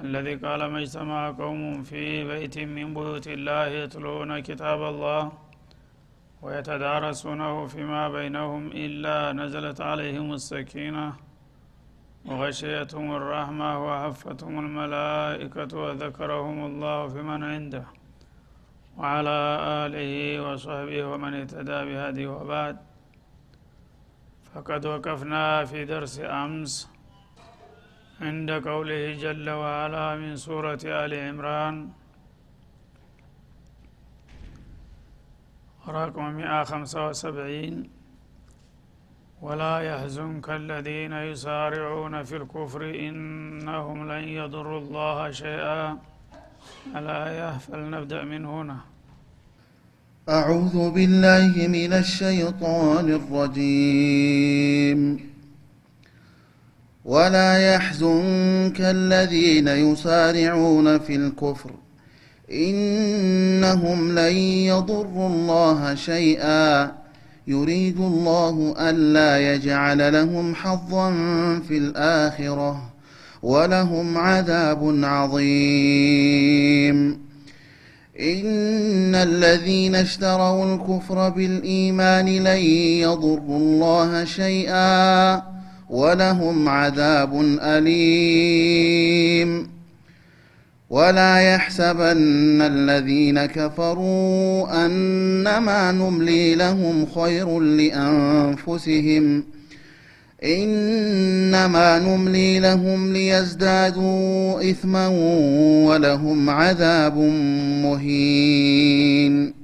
الذي قال ما اجتمع قوم في بيت من بيوت الله يتلون كتاب الله ويتدارسونه فيما بينهم إلا نزلت عليهم السكينة وغشيتهم الرحمة وحفتهم الملائكة وذكرهم الله فيمن عنده وعلى آله وصحبه ومن اهتدى بهذه وبعد. فقد وقفنا في درس أمس عند قوله جل وعلا من سورة آل عمران. رقم 175 ولا يحزنك الذين يسارعون في الكفر إنهم لن يضروا الله شيئا. الآية فلنبدأ من هنا. أعوذ بالله من الشيطان الرجيم. ولا يحزنك الذين يسارعون في الكفر. إنهم لن يضروا الله شيئا. يريد الله ألا يجعل لهم حظا في الآخرة ولهم عذاب عظيم. إن الذين اشتروا الكفر بالإيمان لن يضروا الله شيئا. ولهم عذاب أليم. ولا يحسبن الذين كفروا أنما نملي لهم خير لأنفسهم. إنما نملي لهم ليزدادوا إثما ولهم عذاب مهين.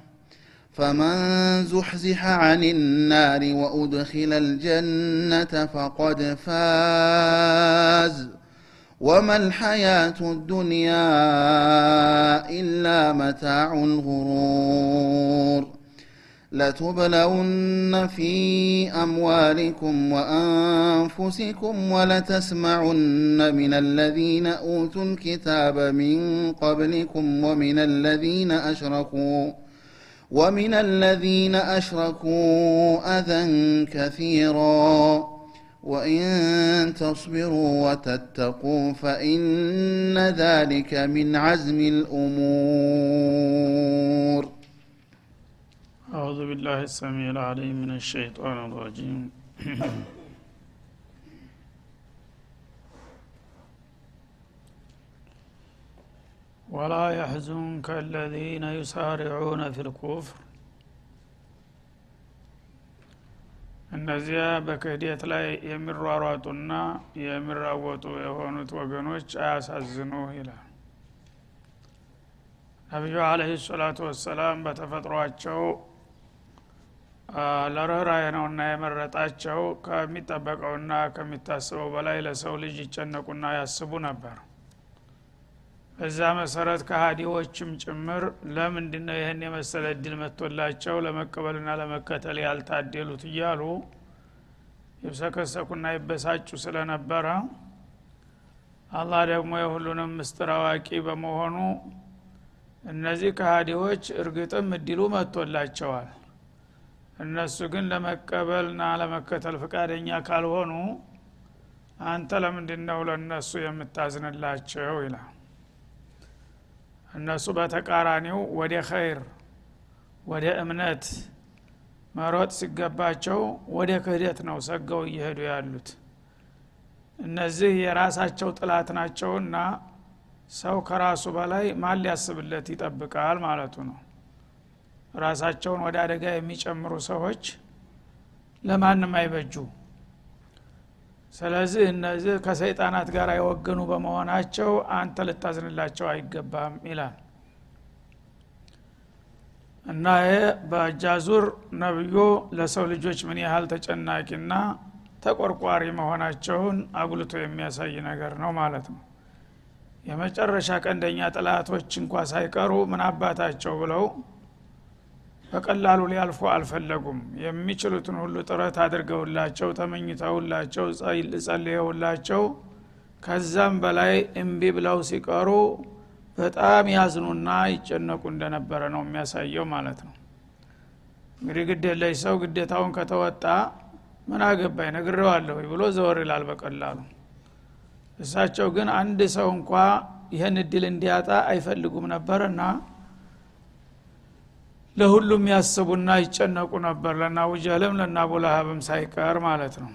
فمن زحزح عن النار وأدخل الجنة فقد فاز. وما الحياة الدنيا إلا متاع الغرور. لتبلون في أموالكم وأنفسكم ولتسمعن من الذين أوتوا الكتاب من قبلكم ومن الذين أشركوا ومن الذين أشركوا أذى كثيرا وإن تصبروا وتتقوا فإن ذلك من عزم الأمور. أعوذ بالله السميع العليم من الشيطان الرجيم. ولا يحزنك الذين يسارعون في الكفر እነዚያ በክህደት ላይ የሚሯሯጡና የሚራወጡ የሆኑት ወገኖች አያሳዝኑ ይላል ነቢዩ አለህ ሰላቱ ወሰላም በተፈጥሯቸው ለርኅራኄ ነውና የመረጣቸው ከሚጠበቀውና ከሚታስበው በላይ ለሰው ልጅ ይጨነቁና ያስቡ ነበር በዛ መሰረት ከሀዲዎችም ጭምር ለምንድ ነው ይህን የመሰለ እድል መጥቶላቸው ለመቀበልና ለመከተል ያልታደሉት እያሉ ይብሰከሰኩና ይበሳጩ ስለነበረ አላህ ደግሞ የሁሉንም ምስጢር አዋቂ በመሆኑ እነዚህ ከሃዲዎች እርግጥም እድሉ መጥቶላቸዋል። እነሱ ግን ለመቀበልና ለመከተል ፍቃደኛ ካልሆኑ አንተ ለምንድን ነው ለእነሱ የምታዝንላቸው? ይላል እነሱ በተቃራኒው ወደ ኸይር ወደ እምነት መሮጥ ሲገባቸው ወደ ክህደት ነው ሰገው እየሄዱ ያሉት። እነዚህ የራሳቸው ጥላት ናቸውና ሰው ከራሱ በላይ ማን ሊያስብለት ይጠብቃል ማለቱ ነው። ራሳቸውን ወደ አደጋ የሚጨምሩ ሰዎች ለማንም አይበጁ ስለዚህ እነዚህ ከሰይጣናት ጋር የወገኑ በመሆናቸው አንተ ልታዝንላቸው አይገባም ይላል። እና ይሄ በእጃዙር ነብዩ ለሰው ልጆች ምን ያህል ተጨናቂና ተቆርቋሪ መሆናቸውን አጉልቶ የሚያሳይ ነገር ነው ማለት ነው። የመጨረሻ ቀንደኛ ጥላቶች እንኳ ሳይቀሩ ምን አባታቸው ብለው በቀላሉ ሊያልፉ አልፈለጉም። የሚችሉትን ሁሉ ጥረት አድርገውላቸው ተመኝተውላቸው ጸልየውላቸው ከዛም በላይ እምቢ ብለው ሲቀሩ በጣም ያዝኑና ይጨነቁ እንደነበረ ነው የሚያሳየው ማለት ነው። እንግዲህ ግዴለሽ ሰው ግዴታውን ከተወጣ ምን አገባኝ? ነግሬዋለሁ ብሎ ዘወር ይላል በቀላሉ። እሳቸው ግን አንድ ሰው እንኳ ይህን እድል እንዲያጣ አይፈልጉም ነበርና ለሁሉም ያስቡና ይጨነቁ ነበር። ለና አቡጀህልም ለና አቡላሀብም ሳይቀር ማለት ነው።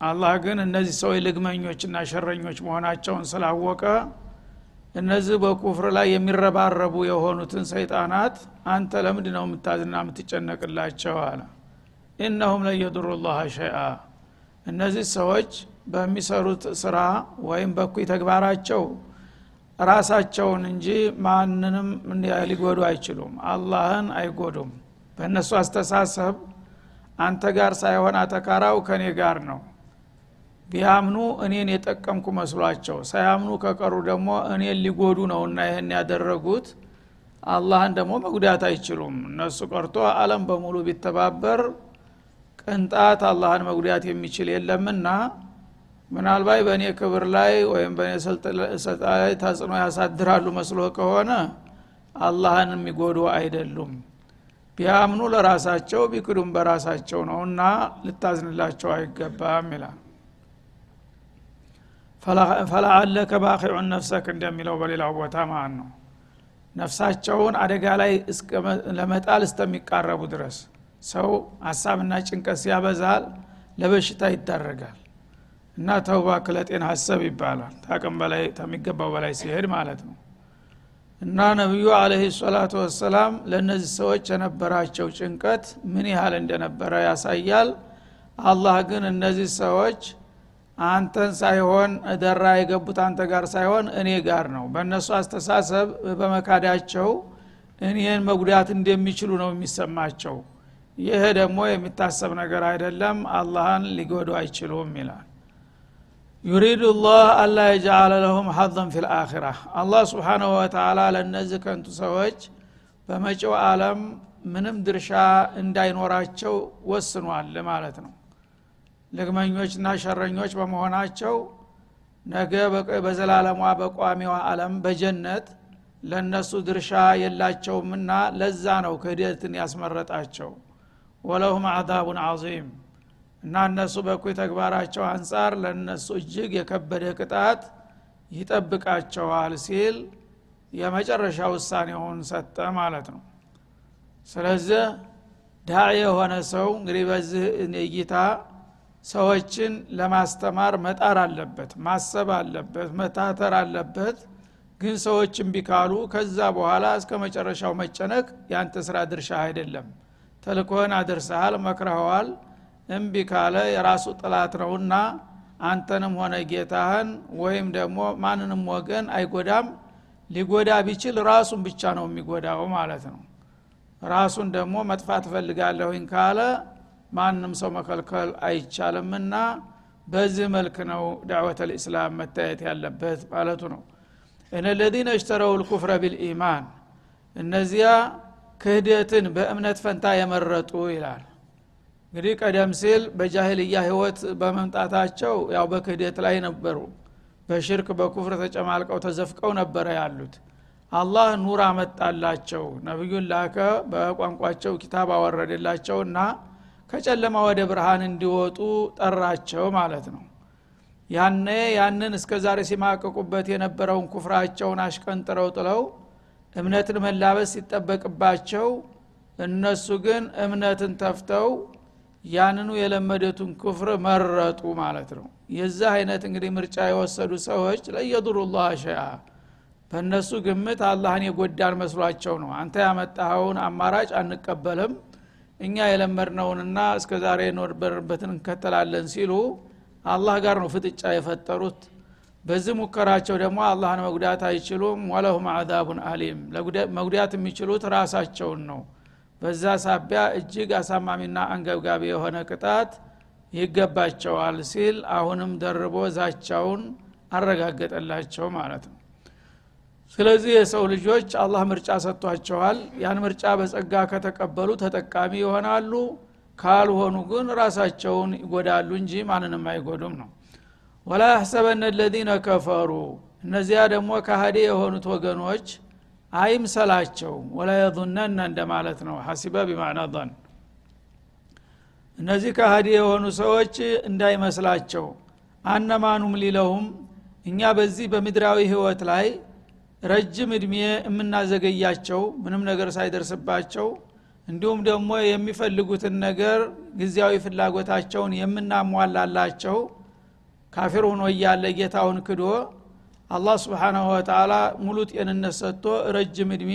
አላህ ግን እነዚህ ሰዎች ልግመኞችና ሸረኞች መሆናቸውን ስላወቀ እነዚህ በኩፍር ላይ የሚረባረቡ የሆኑትን ሰይጣናት አንተ ለምንድ ነው የምታዝና የምትጨነቅላቸው? አለ። ኢነሁም ለየድሩ ላህ ሸይአ። እነዚህ ሰዎች በሚሰሩት ስራ ወይም በኩይ ተግባራቸው ራሳቸውን እንጂ ማንንም ሊጎዱ አይችሉም። አላህን አይጎዱም። በእነሱ አስተሳሰብ አንተ ጋር ሳይሆን አተካራው ከኔ ጋር ነው። ቢያምኑ እኔን የጠቀምኩ መስሏቸው ሳያምኑ ከቀሩ ደግሞ እኔን ሊጎዱ ነውና ይህን ያደረጉት። አላህን ደግሞ መጉዳት አይችሉም። እነሱ ቀርቶ አለም በሙሉ ቢተባበር ቅንጣት አላህን መጉዳት የሚችል የለምና ምናልባት በእኔ ክብር ላይ ወይም በእኔ ስልጣን ላይ ተጽዕኖ ያሳድራሉ መስሎ ከሆነ አላህን የሚጎዱ አይደሉም። ቢያምኑ ለራሳቸው ቢክዱም በራሳቸው ነውና ልታዝንላቸው አይገባም ይላል። ፈላአለከ ባኪዑን ነፍሰክ እንደሚለው በሌላው ቦታ ማለት ነው። ነፍሳቸውን አደጋ ላይ ለመጣል እስከሚቃረቡ ድረስ ሰው ሀሳብና ጭንቀት ሲያበዛል ለበሽታ ይዳረጋል እና ተውባ ክለጤን ሀሰብ ይባላል። ታቅም በላይ ከሚገባው በላይ ሲሄድ ማለት ነው። እና ነቢዩ አለህ ሰላቱ ወሰላም ለእነዚህ ሰዎች የነበራቸው ጭንቀት ምን ያህል እንደነበረ ያሳያል። አላህ ግን እነዚህ ሰዎች አንተን ሳይሆን ደራ የገቡት አንተ ጋር ሳይሆን እኔ ጋር ነው። በእነሱ አስተሳሰብ በመካዳቸው እኔን መጉዳት እንደሚችሉ ነው የሚሰማቸው። ይህ ደግሞ የሚታሰብ ነገር አይደለም። አላህን ሊጎዱ አይችሉም ይላል ዩሪዱ ላህ አላ የጃአለ ለሁም ሐظን ፊ ልአኪራ አላህ ስብሓናሁ ወተላ ለእነዚህ ከንቱ ሰዎች በመጪው ዓለም ምንም ድርሻ እንዳይኖራቸው ወስኗል ማለት ነው። ልግመኞችና ሸረኞች በመሆናቸው ነገ በዘላለሟ በቋሚዋ ዓለም በጀነት ለእነሱ ድርሻ የላቸውምና ለዛ ነው ክህደትን ያስመረጣቸው። ወለሁም አዛቡን አዚም እና እነሱ በኩይ ተግባራቸው አንጻር ለእነሱ እጅግ የከበደ ቅጣት ይጠብቃቸዋል ሲል የመጨረሻ ውሳኔውን ሰጠ ማለት ነው። ስለዚህ ዳዒ የሆነ ሰው እንግዲህ በዚህ እይታ ሰዎችን ለማስተማር መጣር አለበት ማሰብ አለበት መታተር አለበት። ግን ሰዎች እምቢ ካሉ ከዛ በኋላ እስከ መጨረሻው መጨነቅ ያንተ ስራ ድርሻ አይደለም። ተልኮህን አድርሰሃል መክረኸዋል እምቢ ካለ የራሱ ጥላት ነውና አንተንም ሆነ ጌታህን ወይም ደግሞ ማንንም ወገን አይጎዳም። ሊጎዳ ቢችል ራሱን ብቻ ነው የሚጎዳው ማለት ነው። ራሱን ደግሞ መጥፋት እፈልጋለሁኝ ካለ ማንም ሰው መከልከል አይቻልምና በዚህ መልክ ነው ዳዕወት ልእስላም መታየት ያለበት ማለቱ ነው። እነ ለዚነ እሽተረው ልኩፍረ ቢልኢማን እነዚያ ክህደትን በእምነት ፈንታ የመረጡ ይላል እንግዲህ ቀደም ሲል በጃሂልያ ህይወት በመምጣታቸው ያው በክህደት ላይ ነበሩ። በሽርክ በኩፍር ተጨማልቀው ተዘፍቀው ነበረ ያሉት። አላህ ኑር አመጣላቸው ነቢዩን ላከ በቋንቋቸው ኪታብ አወረደላቸውና ከጨለማ ወደ ብርሃን እንዲወጡ ጠራቸው ማለት ነው። ያነ ያንን እስከ ዛሬ ሲማቀቁበት የነበረውን ኩፍራቸውን አሽቀንጥረው ጥለው እምነትን መላበስ ሲጠበቅባቸው እነሱ ግን እምነትን ተፍተው ያንኑ የለመደቱን ኩፍር መረጡ ማለት ነው። የዚህ አይነት እንግዲህ ምርጫ የወሰዱ ሰዎች ለየዱሩ ላህ ሸአ በእነሱ ግምት አላህን የጎዳን መስሏቸው ነው። አንተ ያመጣኸውን አማራጭ አንቀበልም እኛ የለመድነውንና እስከ ዛሬ የኖርበርበትን እንከተላለን ሲሉ አላህ ጋር ነው ፍጥጫ የፈጠሩት። በዚህ ሙከራቸው ደግሞ አላህን መጉዳት አይችሉም። ወለሁም አዛቡን አሊም መጉዳት የሚችሉት ራሳቸውን ነው በዛ ሳቢያ እጅግ አሳማሚና አንገብጋቢ የሆነ ቅጣት ይገባቸዋል ሲል አሁንም ደርቦ ዛቻውን አረጋገጠላቸው ማለት ነው። ስለዚህ የሰው ልጆች አላህ ምርጫ ሰጥቷቸዋል። ያን ምርጫ በጸጋ ከተቀበሉ ተጠቃሚ ይሆናሉ ካልሆኑ ግን ራሳቸውን ይጎዳሉ እንጂ ማንንም አይጎዱም ነው። ወላ ያሕሰበነ ለዚነ ከፈሩ። እነዚያ ደግሞ ካህዴ የሆኑት ወገኖች አይምሰላቸው ወላ የظነነ እንደማለት ነው። ሐሲበ ቢማዕና ظን እነዚህ ካህዲ የሆኑ ሰዎች እንዳይመስላቸው። አነማኑም ሊለሁም እኛ በዚህ በምድራዊ ህይወት ላይ ረጅም እድሜ የምናዘገያቸው ምንም ነገር ሳይደርስባቸው እንዲሁም ደግሞ የሚፈልጉትን ነገር ጊዜያዊ ፍላጎታቸውን የምናሟላላቸው ካፊር ሆኖ እያለ ጌታውን ክዶ አላህ ስብሓናሁ ወተላ ሙሉ ጤንነት ሰጥቶ ረጅም እድሜ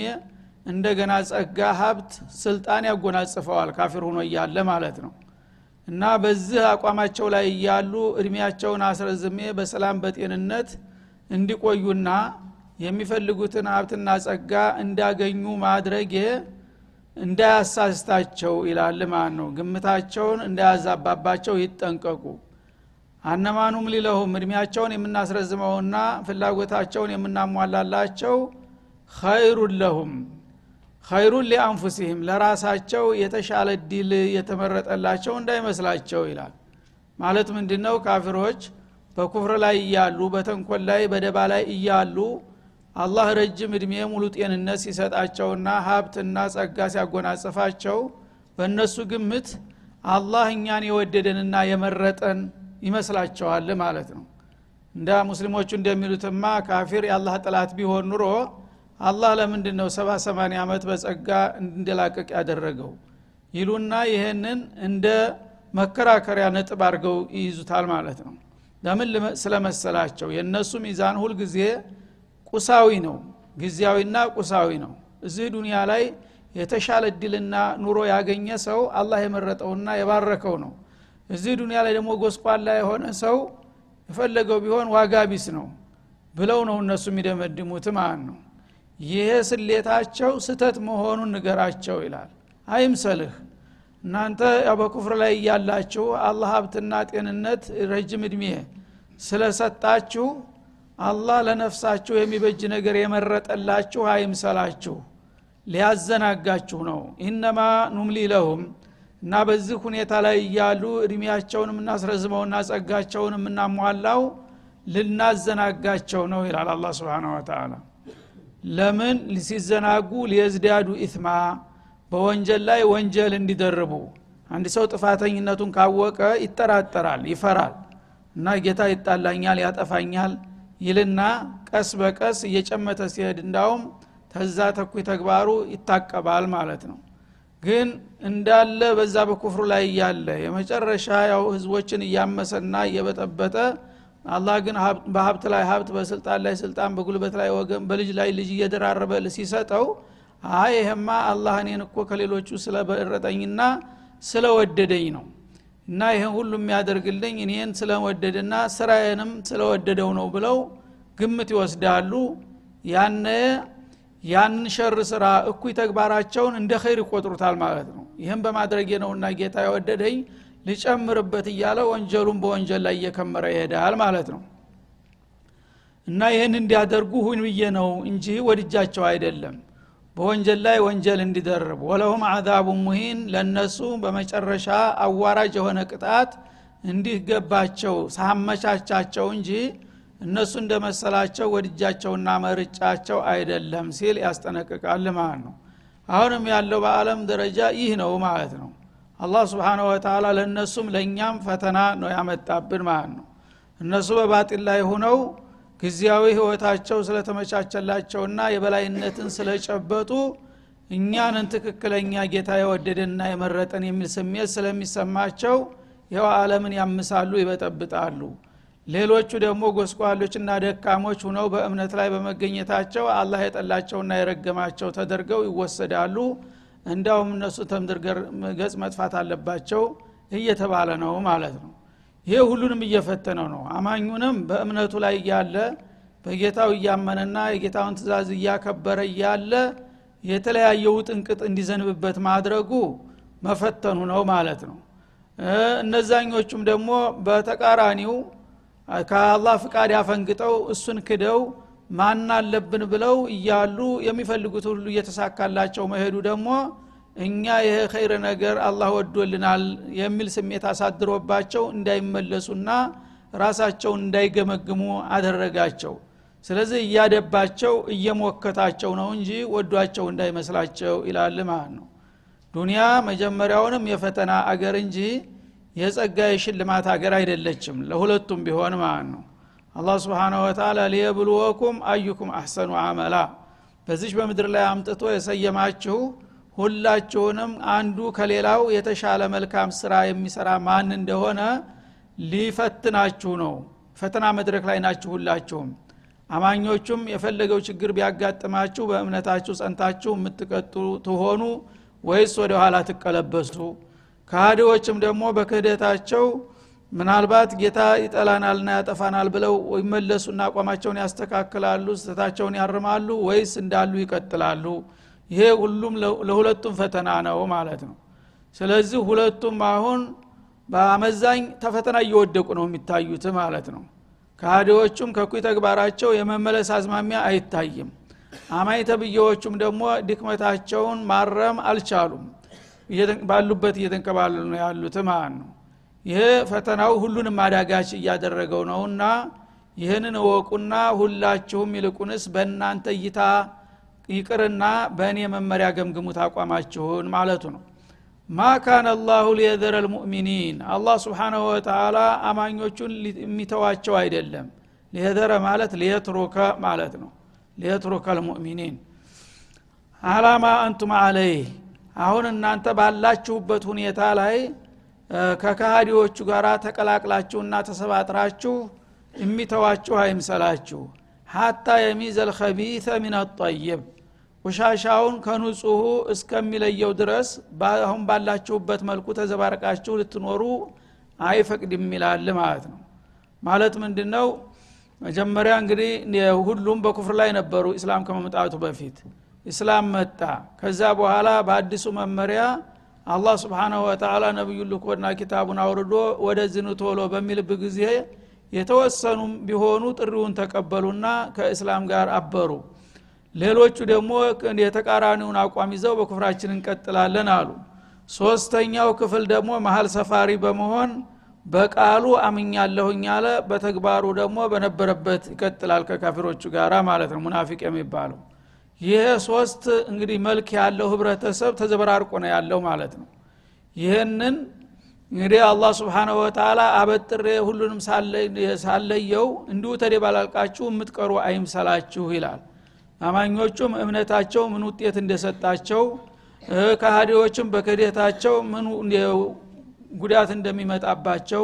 እንደገና ጸጋ ሀብት ስልጣን ያጎናጽፈዋል ካፊር ሆኖ እያለ ማለት ነው። እና በዚህ አቋማቸው ላይ እያሉ እድሜያቸውን አስረዝሜ በሰላም በጤንነት እንዲቆዩና የሚፈልጉትን ሀብትና ጸጋ እንዳገኙ ማድረጌ እንዳያሳስታቸው ይላል ማለት ነው። ግምታቸውን እንዳያዛባባቸው ይጠንቀቁ አነማኑም ሊለሁም እድሜያቸውን የምናስረዝመውና ፍላጎታቸውን የምናሟላላቸው ኸይሩን ለሁም ኸይሩን ሊአንፉሲህም ለራሳቸው የተሻለ ዲል የተመረጠላቸው እንዳይመስላቸው ይላል። ማለት ምንድ ነው ካፊሮች በኩፍር ላይ እያሉ በተንኮል ላይ በደባ ላይ እያሉ አላህ ረጅም እድሜ ሙሉ ጤንነት ሲሰጣቸውና ሀብትና ጸጋ ሲያጎናጽፋቸው በእነሱ ግምት አላህ እኛን የወደደንና የመረጠን ይመስላቸዋል ማለት ነው። እንደ ሙስሊሞቹ እንደሚሉትማ ካፊር የአላህ ጥላት ቢሆን ኑሮ አላህ ለምንድን ነው ሰባ ሰማኒያ ዓመት በጸጋ እንድላቀቅ ያደረገው? ይሉና ይህንን እንደ መከራከሪያ ነጥብ አድርገው ይይዙታል ማለት ነው። ለምን ስለመሰላቸው? የእነሱ ሚዛን ሁልጊዜ ቁሳዊ ነው ጊዜያዊና ቁሳዊ ነው። እዚህ ዱንያ ላይ የተሻለ እድልና ኑሮ ያገኘ ሰው አላህ የመረጠውና የባረከው ነው እዚህ ዱንያ ላይ ደግሞ ጎስቋላ የሆነ ሰው የፈለገው ቢሆን ዋጋ ቢስ ነው ብለው ነው እነሱ የሚደመድሙት ማለት ነው? ይሄ ስሌታቸው ስተት መሆኑን ንገራቸው ይላል። አይምሰልህ። እናንተ በኩፍር ላይ እያላችሁ አላህ ሀብትና ጤንነት ረጅም እድሜ ስለሰጣችሁ አላህ ለነፍሳችሁ የሚበጅ ነገር የመረጠላችሁ አይምሰላችሁ። ሊያዘናጋችሁ ነው። ኢነማ ኑምሊ ለሁም እና በዚህ ሁኔታ ላይ እያሉ እድሜያቸውን የምናስረዝመውና ጸጋቸውን የምናሟላው ልናዘናጋቸው ነው ይላል አላ ስብን ወተላ ለምን? ሲዘናጉ ሊየዝዳዱ ኢትማ በወንጀል ላይ ወንጀል እንዲደርቡ። አንድ ሰው ጥፋተኝነቱን ካወቀ ይጠራጠራል ይፈራል እና ጌታ ይጣላኛል ያጠፋኛል ይልና ቀስ በቀስ እየጨመተ ሲሄድ እንዳውም ተዛ ተኩይ ተግባሩ ይታቀባል ማለት ነው ግን እንዳለ በዛ በኩፍሩ ላይ እያለ የመጨረሻ ያው ህዝቦችን እያመሰና እየበጠበጠ አላህ ግን በሀብት ላይ ሀብት በስልጣን ላይ ስልጣን በጉልበት ላይ ወገን በልጅ ላይ ልጅ እየደራረበ ሲሰጠው አይ ይሄማ አላህ እኔን እኮ ከሌሎቹ ስለበረጠኝና ስለወደደኝ ነው እና ይህን ሁሉ የሚያደርግልኝ እኔን ስለወደደና ስራዬንም ስለወደደው ነው ብለው ግምት ይወስዳሉ። ያነ ያንን ሸር ስራ እኩይ ተግባራቸውን እንደ ኸይር ይቆጥሩታል ማለት ነው። ይህም በማድረጌ ነውና ጌታ የወደደኝ ልጨምርበት እያለ ወንጀሉን በወንጀል ላይ እየከመረ ይሄዳል ማለት ነው። እና ይህን እንዲያደርጉ ሁን ብዬ ነው እንጂ ወድጃቸው አይደለም። በወንጀል ላይ ወንጀል እንዲደርብ ወለሁም አዛቡ ሙሂን ለነሱ በመጨረሻ አዋራጅ የሆነ ቅጣት እንዲገባቸው ሳመቻቻቸው እንጂ እነሱ እንደመሰላቸው ወድጃቸውና መርጫቸው አይደለም ሲል ያስጠነቅቃል ማለት ነው። አሁንም ያለው በአለም ደረጃ ይህ ነው ማለት ነው። አላህ ስብሓነ ወተላ ለእነሱም ለእኛም ፈተና ነው ያመጣብን ማለት ነው። እነሱ በባጢል ላይ ሁነው ጊዜያዊ ህይወታቸው ስለተመቻቸላቸውና የበላይነትን ስለጨበጡ እኛንን ትክክለኛ ጌታ የወደደንና የመረጠን የሚል ስሜት ስለሚሰማቸው ይኸው አለምን ያምሳሉ ይበጠብጣሉ ሌሎቹ ደግሞ ጎስቋሎችና ደካሞች ሁነው በእምነት ላይ በመገኘታቸው አላህ የጠላቸውና የረገማቸው ተደርገው ይወሰዳሉ። እንዳውም እነሱ ተምድር ገጽ መጥፋት አለባቸው እየተባለ ነው ማለት ነው። ይሄ ሁሉንም እየፈተነው ነው። አማኙንም በእምነቱ ላይ እያለ በጌታው እያመነና የጌታውን ትእዛዝ እያከበረ እያለ የተለያየ ውጥንቅጥ እንዲዘንብበት ማድረጉ መፈተኑ ነው ማለት ነው። እነዛኞቹም ደግሞ በተቃራኒው ከአላህ ፍቃድ ያፈንግጠው እሱን ክደው ማን አለብን ብለው እያሉ የሚፈልጉት ሁሉ እየተሳካላቸው መሄዱ ደግሞ እኛ ይሄ ኸይር ነገር አላህ ወዶልናል የሚል ስሜት አሳድሮባቸው እንዳይመለሱና ራሳቸውን እንዳይገመግሙ አደረጋቸው። ስለዚህ እያደባቸው እየሞከታቸው ነው እንጂ ወዷቸው እንዳይመስላቸው ይላል ማለት ነው። ዱንያ መጀመሪያውንም የፈተና አገር እንጂ የጸጋ የሽልማት አገር አይደለችም። ለሁለቱም ቢሆን ማለት ነው? አላህ ስብሓንሁ ወተላ ሊየብልወኩም አዩኩም አሕሰኑ አመላ። በዚች በምድር ላይ አምጥቶ የሰየማችሁ ሁላችሁንም አንዱ ከሌላው የተሻለ መልካም ስራ የሚሰራ ማን እንደሆነ ሊፈትናችሁ ነው። ፈተና መድረክ ላይ ናችሁ ሁላችሁም። አማኞቹም የፈለገው ችግር ቢያጋጥማችሁ በእምነታችሁ ጸንታችሁ የምትቀጥሉ ትሆኑ ወይስ ወደ ኋላ ትቀለበሱ ከሃዲዎችም ደግሞ በክህደታቸው ምናልባት ጌታ ይጠላናልና ያጠፋናል ብለው ይመለሱና አቋማቸውን ያስተካክላሉ ስተታቸውን ያርማሉ ወይስ እንዳሉ ይቀጥላሉ? ይሄ ሁሉም ለሁለቱም ፈተና ነው ማለት ነው። ስለዚህ ሁለቱም አሁን በአመዛኝ ተፈተና እየወደቁ ነው የሚታዩት ማለት ነው። ከሃዲዎቹም ከኩይ ተግባራቸው የመመለስ አዝማሚያ አይታይም። አማኝ ተብዬዎቹም ደግሞ ድክመታቸውን ማረም አልቻሉም ባሉበት እየተንከባለሉ ነው ያሉት ማለት ነው። ይሄ ፈተናው ሁሉንም አዳጋች እያደረገው ነውና ይህንን እወቁና ሁላችሁም ይልቁንስ በእናንተ እይታ ይቅርና በእኔ መመሪያ ገምግሙት አቋማችሁን ማለቱ ነው። ማ ካነ አላሁ ሊየዘረ ልሙእሚኒን። አላህ ስብሓናሁ ወተላ አማኞቹን የሚተዋቸው አይደለም። ሊየዘረ ማለት ሊየትሩከ ማለት ነው። ሊየትሩከ ልሙእሚኒን። አላማ አንቱም አለይህ አሁን እናንተ ባላችሁበት ሁኔታ ላይ ከካሃዲዎቹ ጋር ተቀላቅላችሁና ተሰባጥራችሁ የሚተዋችሁ አይምሰላችሁ። ሀታ የሚዘ ልከቢተ ሚን አጠይብ ቆሻሻውን ከንጹሁ እስከሚለየው ድረስ አሁን ባላችሁበት መልኩ ተዘባርቃችሁ ልትኖሩ አይፈቅድም ይላል ማለት ነው። ማለት ምንድን ነው መጀመሪያ እንግዲህ ሁሉም በኩፍር ላይ ነበሩ ኢስላም ከመምጣቱ በፊት ኢስላም መጣ። ከዛ በኋላ በአዲሱ መመሪያ አላህ ስብሓናሁ ወተላ ነቢዩ ልኮና ኪታቡን አውርዶ ወደ ዝኑ ቶሎ በሚልብ ጊዜ የተወሰኑም ቢሆኑ ጥሪውን ተቀበሉና ከእስላም ጋር አበሩ። ሌሎቹ ደግሞ የተቃራኒውን አቋም ይዘው በኩፍራችን እንቀጥላለን አሉ። ሶስተኛው ክፍል ደግሞ መሀል ሰፋሪ በመሆን በቃሉ አምኛለሁኝ አለ። በተግባሩ ደግሞ በነበረበት ይቀጥላል ከካፊሮቹ ጋራ ማለት ነው ሙናፊቅ የሚባለው ይሄ ሶስት እንግዲህ መልክ ያለው ህብረተሰብ ተዘበራርቆ ነው ያለው ማለት ነው። ይህንን እንግዲህ አላህ ስብሓናሁ ወተላ አበጥሬ ሁሉንም ሳለየው እንዲሁ ተደባላልቃችሁ የምትቀሩ አይምሰላችሁ ይላል። አማኞቹም እምነታቸው ምን ውጤት እንደሰጣቸው ከሃዲዎችም በክህደታቸው ምን ጉዳት እንደሚመጣባቸው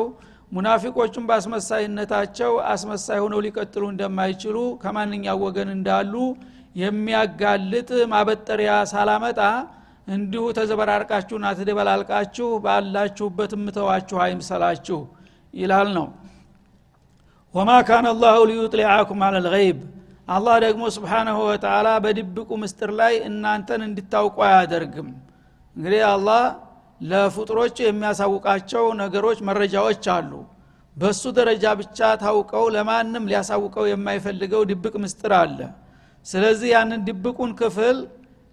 ሙናፊቆቹም በአስመሳይነታቸው አስመሳይ ሆነው ሊቀጥሉ እንደማይችሉ ከማንኛው ወገን እንዳሉ የሚያጋልጥ ማበጠሪያ ሳላመጣ እንዲሁ ተዘበራርቃችሁና ተደበላልቃችሁ ባላችሁበት ምተዋችሁ አይምሰላችሁ ይላል ነው። ወማ ካነ አላሁ ሊዩጥሊዓኩም አለ ልይብ አላህ ደግሞ ስብሓናሁ ወተላ በድብቁ ምስጥር ላይ እናንተን እንድታውቁ አያደርግም። እንግዲህ አላህ ለፍጡሮች የሚያሳውቃቸው ነገሮች መረጃዎች አሉ። በሱ ደረጃ ብቻ ታውቀው ለማንም ሊያሳውቀው የማይፈልገው ድብቅ ምስጥር አለ ስለዚህ ያንን ድብቁን ክፍል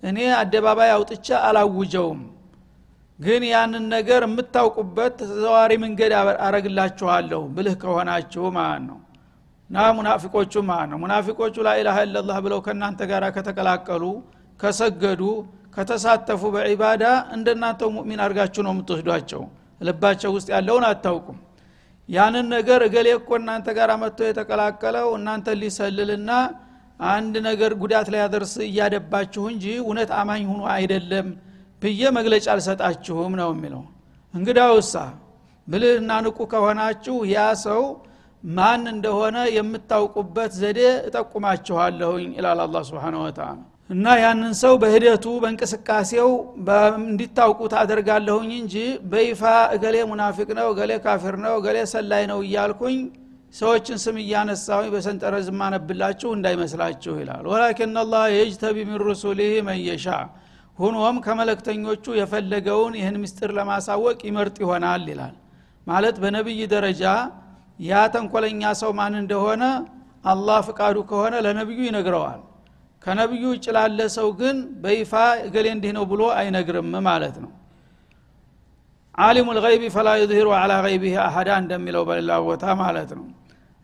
እኔ አደባባይ አውጥቻ አላውጀውም። ግን ያንን ነገር የምታውቁበት ተዘዋሪ መንገድ አረግላችኋለሁ ብልህ ከሆናችሁ ማለት ነው። እና ሙናፊቆቹ ማለት ነው። ሙናፊቆቹ ላኢላሃ ኢላላህ ብለው ከእናንተ ጋር ከተቀላቀሉ ከሰገዱ ከተሳተፉ በዒባዳ እንደናንተው ሙእሚን አድርጋችሁ ነው የምትወስዷቸው። ልባቸው ውስጥ ያለውን አታውቁም። ያንን ነገር እገሌ እኮ እናንተ ጋር መጥቶ የተቀላቀለው እናንተ ሊሰልልና አንድ ነገር ጉዳት ላይ ያደርስ እያደባችሁ እንጂ እውነት አማኝ ሁኑ አይደለም ብዬ መግለጫ አልሰጣችሁም ነው የሚለው። እንግዳውሳ ብልህና ንቁ ከሆናችሁ ያ ሰው ማን እንደሆነ የምታውቁበት ዘዴ እጠቁማችኋለሁኝ ይላል አላ ስብን ወተላ እና ያንን ሰው በሂደቱ በእንቅስቃሴው እንዲታውቁት አደርጋለሁኝ እንጂ በይፋ እገሌ ሙናፊቅ ነው እገሌ ካፊር ነው እገሌ ሰላይ ነው እያልኩኝ ሰዎችን ስም እያነሳሁኝ በሰንጠረዝ ማነብላችሁ እንዳይመስላችሁ ይላል። ወላኪን አላህ የጅተቢ ሚን ሩሱሊህ መየሻ ሁኖም ከመለክተኞቹ የፈለገውን ይህን ምስጢር ለማሳወቅ ይመርጥ ይሆናል ይላል። ማለት በነቢይ ደረጃ ያ ተንኮለኛ ሰው ማን እንደሆነ አላህ ፍቃዱ ከሆነ ለነቢዩ ይነግረዋል። ከነቢዩ ውጭ ላለ ሰው ግን በይፋ እገሌ እንዲህ ነው ብሎ አይነግርም ማለት ነው አሊሙ ልይቢ ፈላ ዩዝሂሩ አላ ገይቢህ አሀዳ እንደሚለው በሌላ ቦታ ማለት ነው።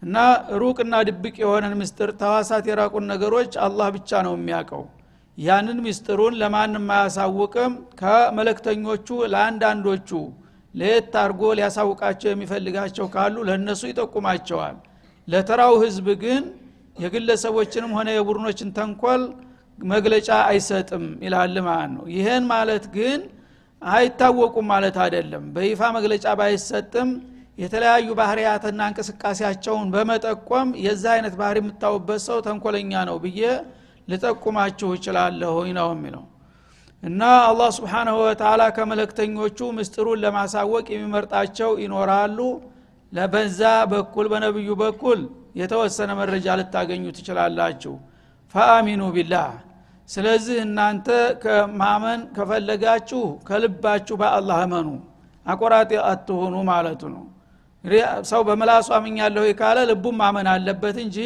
እና ሩቅና ድብቅ የሆነን ምስጥር ተዋሳት የራቁን ነገሮች አላህ ብቻ ነው የሚያውቀው። ያንን ምስጥሩን ለማንም አያሳውቅም። ከመለክተኞቹ ለአንዳንዶቹ ለየት አድርጎ ሊያሳውቃቸው የሚፈልጋቸው ካሉ ለእነሱ ይጠቁማቸዋል። ለተራው ህዝብ ግን የግለሰቦችንም ሆነ የቡድኖችን ተንኮል መግለጫ አይሰጥም ይላል ማለት ነው። ይህን ማለት ግን አይታወቁም ማለት አይደለም። በይፋ መግለጫ ባይሰጥም የተለያዩ ባህርያትና እንቅስቃሴያቸውን በመጠቆም የዛ አይነት ባህር የምታውበት ሰው ተንኮለኛ ነው ብዬ ልጠቁማችሁ እችላለሁኝ ነው የሚለው። እና አላህ ስብሓናሁ ወተላ ከመለክተኞቹ ምስጢሩን ለማሳወቅ የሚመርጣቸው ይኖራሉ። ለበዛ በኩል በነብዩ በኩል የተወሰነ መረጃ ልታገኙ ትችላላችሁ። ፈአሚኑ ቢላህ ስለዚህ እናንተ ከማመን ከፈለጋችሁ ከልባችሁ በአላህ እመኑ። አቆራጤ አትሆኑ ማለቱ ነው። እንግዲህ ሰው በምላሱ አምኛለሁ ካለ ልቡም ማመን አለበት እንጂ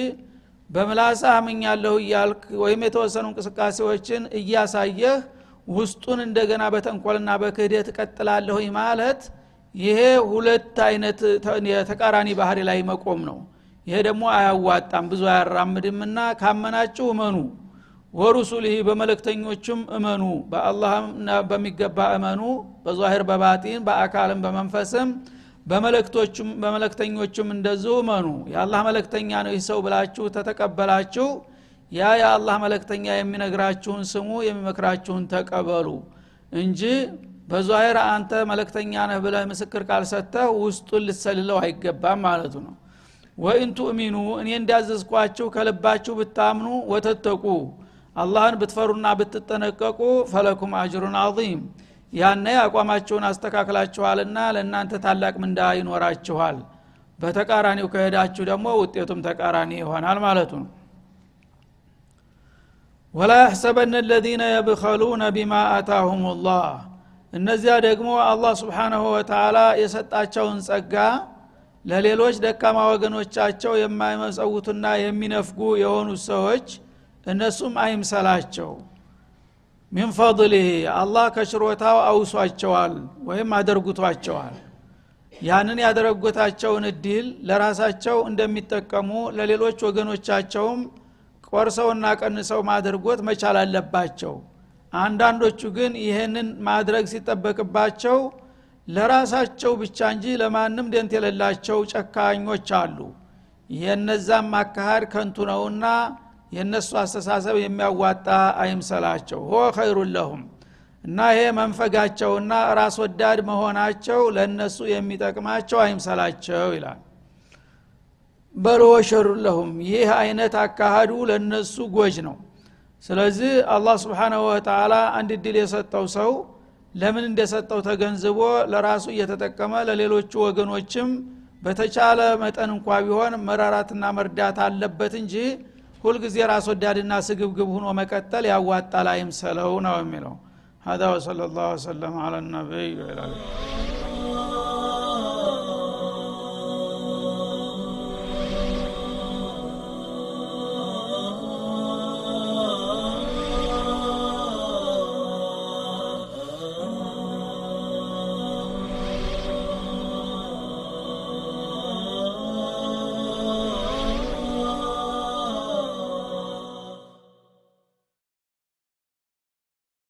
በምላሳ አምኛለሁ እያልክ ወይም የተወሰኑ እንቅስቃሴዎችን እያሳየህ ውስጡን እንደገና በተንኮልና በክህደት እቀጥላለሁ ማለት ይሄ ሁለት አይነት የተቃራኒ ባህሪ ላይ መቆም ነው። ይሄ ደግሞ አያዋጣም ብዙ አያራምድምና ካመናችሁ እመኑ ወሩሱልህ በመለክተኞቹም እመኑ በአላህም በሚገባ እመኑ በዛሂር በባጢን በአካልም በመንፈስም በመለክተኞቹም እንደዚሁ እመኑ። የአላህ መለክተኛ ነው ይህ ሰው ብላችሁ ተተቀበላችሁ ያ የአላህ መለክተኛ የሚነግራችሁን ስሙ የሚመክራችሁን ተቀበሉ እንጂ በዛሂር አንተ መለክተኛ ነህ ብለህ ምስክር ካልሰጠህ ውስጡን ልትሰልለው አይገባም ማለቱ ነው። ወኢን ቱእሚኑ እኔ እንዳዘዝኳችሁ ከልባችሁ ብታምኑ ወተተቁ አላህን ብትፈሩና ብትጠነቀቁ ፈለኩም አጅሩን አዚም ያነ አቋማችሁን አስተካክላችኋልና ለእናንተ ታላቅ ምንዳ ይኖራችኋል። በተቃራኒው ከሄዳችሁ ደግሞ ውጤቱም ተቃራኒ ይሆናል ማለቱ ነው። ወላ ያሕሰበነ ለዚነ የብኸሉነ ቢማ አታሁም ላህ እነዚያ ደግሞ አላህ ስብሓናሁ ወተላ የሰጣቸውን ጸጋ ለሌሎች ደካማ ወገኖቻቸው የማይመጸውቱና የሚነፍጉ የሆኑ ሰዎች እነሱም አይምሰላቸው። ሚን ፈضሊህ አላህ ከችሮታው አውሷቸዋል ወይም አደርጉቷቸዋል ያንን ያደረጉታቸውን እድል ለራሳቸው እንደሚጠቀሙ ለሌሎች ወገኖቻቸውም ቆርሰውና ቀንሰው ማድርጎት መቻል አለባቸው። አንዳንዶቹ ግን ይህንን ማድረግ ሲጠበቅባቸው ለራሳቸው ብቻ እንጂ ለማንም ደንት የሌላቸው ጨካኞች አሉ። የነዛም አካሃድ ከንቱ ነውና የእነሱ አስተሳሰብ የሚያዋጣ አይምሰላቸው። ሆ ኸይሩን ለሁም እና ይሄ መንፈጋቸውና ራስ ወዳድ መሆናቸው ለእነሱ የሚጠቅማቸው አይምሰላቸው ይላል። በል ወሸሩ ለሁም ይህ አይነት አካሃዱ ለእነሱ ጎጅ ነው። ስለዚህ አላህ ስብሓናሁ ወተላ አንድ እድል የሰጠው ሰው ለምን እንደሰጠው ተገንዝቦ ለራሱ እየተጠቀመ ለሌሎቹ ወገኖችም በተቻለ መጠን እንኳ ቢሆን መራራትና መርዳት አለበት እንጂ ሁልጊዜ ራስ ወዳድና ስግብግብ ሁኖ መቀጠል ያዋጣል አይምሰለው ነው የሚለው هذا وصلى الله وسلم على النبي وعلى اله